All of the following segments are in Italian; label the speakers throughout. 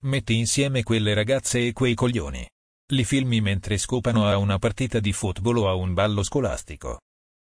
Speaker 1: Metti insieme quelle ragazze e quei coglioni. Li filmi mentre scopano a una partita di football o a un ballo scolastico.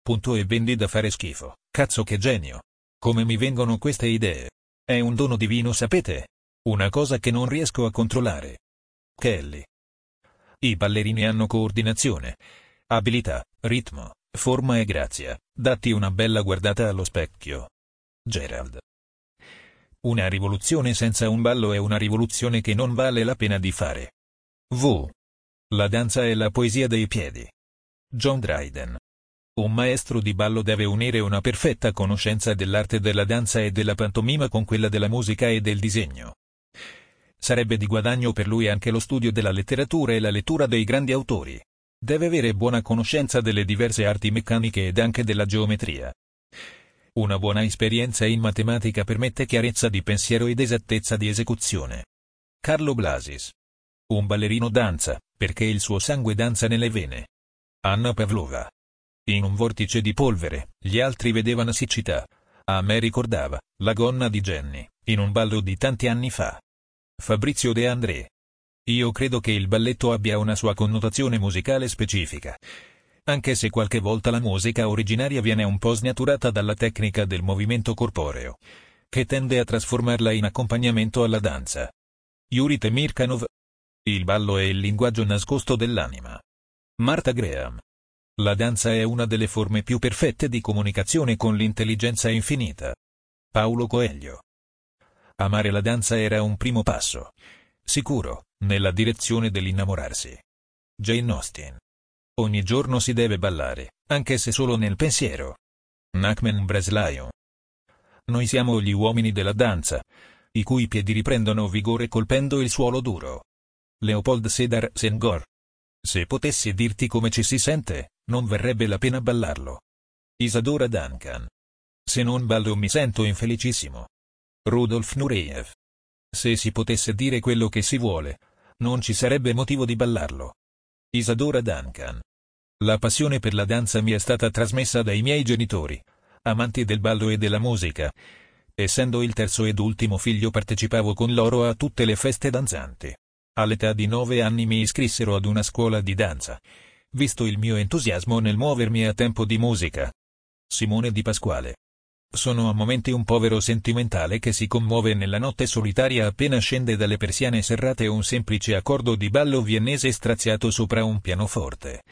Speaker 1: Punto e vendi da fare schifo. Cazzo che genio. Come mi vengono queste idee? È un dono divino sapete? Una cosa che non riesco a controllare. Kelly. I ballerini hanno coordinazione, abilità, ritmo, forma e grazia. Datti una bella guardata allo specchio. Gerald. Una rivoluzione senza un ballo è una rivoluzione che non vale la pena di fare. V. La danza è la poesia dei piedi. John Dryden. Un maestro di ballo deve unire una perfetta conoscenza dell'arte della danza e della pantomima con quella della musica e del disegno. Sarebbe di guadagno per lui anche lo studio della letteratura e la lettura dei grandi autori. Deve avere buona conoscenza delle diverse arti meccaniche ed anche della geometria. Una buona esperienza in matematica permette chiarezza di pensiero ed esattezza di esecuzione. Carlo Blasis. Un ballerino danza, perché il suo sangue danza nelle vene. Anna Pavlova. In un vortice di polvere, gli altri vedevano siccità. A me ricordava, la gonna di Jenny, in un ballo di tanti anni fa. Fabrizio De André. Io credo che il balletto abbia una sua connotazione musicale specifica. Anche se qualche volta la musica originaria viene un po' snaturata dalla tecnica del movimento corporeo, che tende a trasformarla in accompagnamento alla danza. Yuri Temirkanov. Il ballo è il linguaggio nascosto dell'anima. Martha Graham. La danza è una delle forme più perfette di comunicazione con l'intelligenza infinita. Paolo Coelho. Amare la danza era un primo passo. Sicuro, nella direzione dell'innamorarsi. Jane Austen. Ogni giorno si deve ballare, anche se solo nel pensiero. Nachman Breslauer. Noi siamo gli uomini della danza, i cui piedi riprendono vigore colpendo il suolo duro. Leopold Sedar Senghor. Se potessi dirti come ci si sente, non verrebbe la pena ballarlo. Isadora Duncan. Se non ballo mi sento infelicissimo. Rudolf Nureyev. Se si potesse dire quello che si vuole, non ci sarebbe motivo di ballarlo. Isadora Duncan. La passione per la danza mi è stata trasmessa dai miei genitori, amanti del ballo e della musica. Essendo il terzo ed ultimo figlio partecipavo con loro a tutte le feste danzanti. All'età di nove anni mi iscrissero ad una scuola di danza visto il mio entusiasmo nel muovermi a tempo di musica. Simone Di Pasquale. Sono a momenti un povero sentimentale che si commuove nella notte solitaria appena scende dalle persiane serrate un semplice accordo di ballo viennese straziato sopra un pianoforte.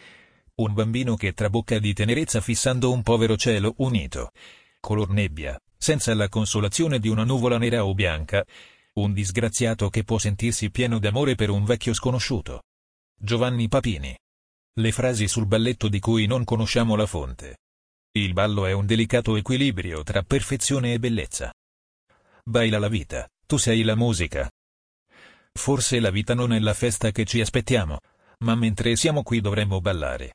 Speaker 1: Un bambino che trabocca di tenerezza fissando un povero cielo unito. Color nebbia, senza la consolazione di una nuvola nera o bianca. Un disgraziato che può sentirsi pieno d'amore per un vecchio sconosciuto. Giovanni Papini. Le frasi sul balletto di cui non conosciamo la fonte. Il ballo è un delicato equilibrio tra perfezione e bellezza. Baila la vita, tu sei la musica. Forse la vita non è la festa che ci aspettiamo, ma mentre siamo qui dovremmo ballare.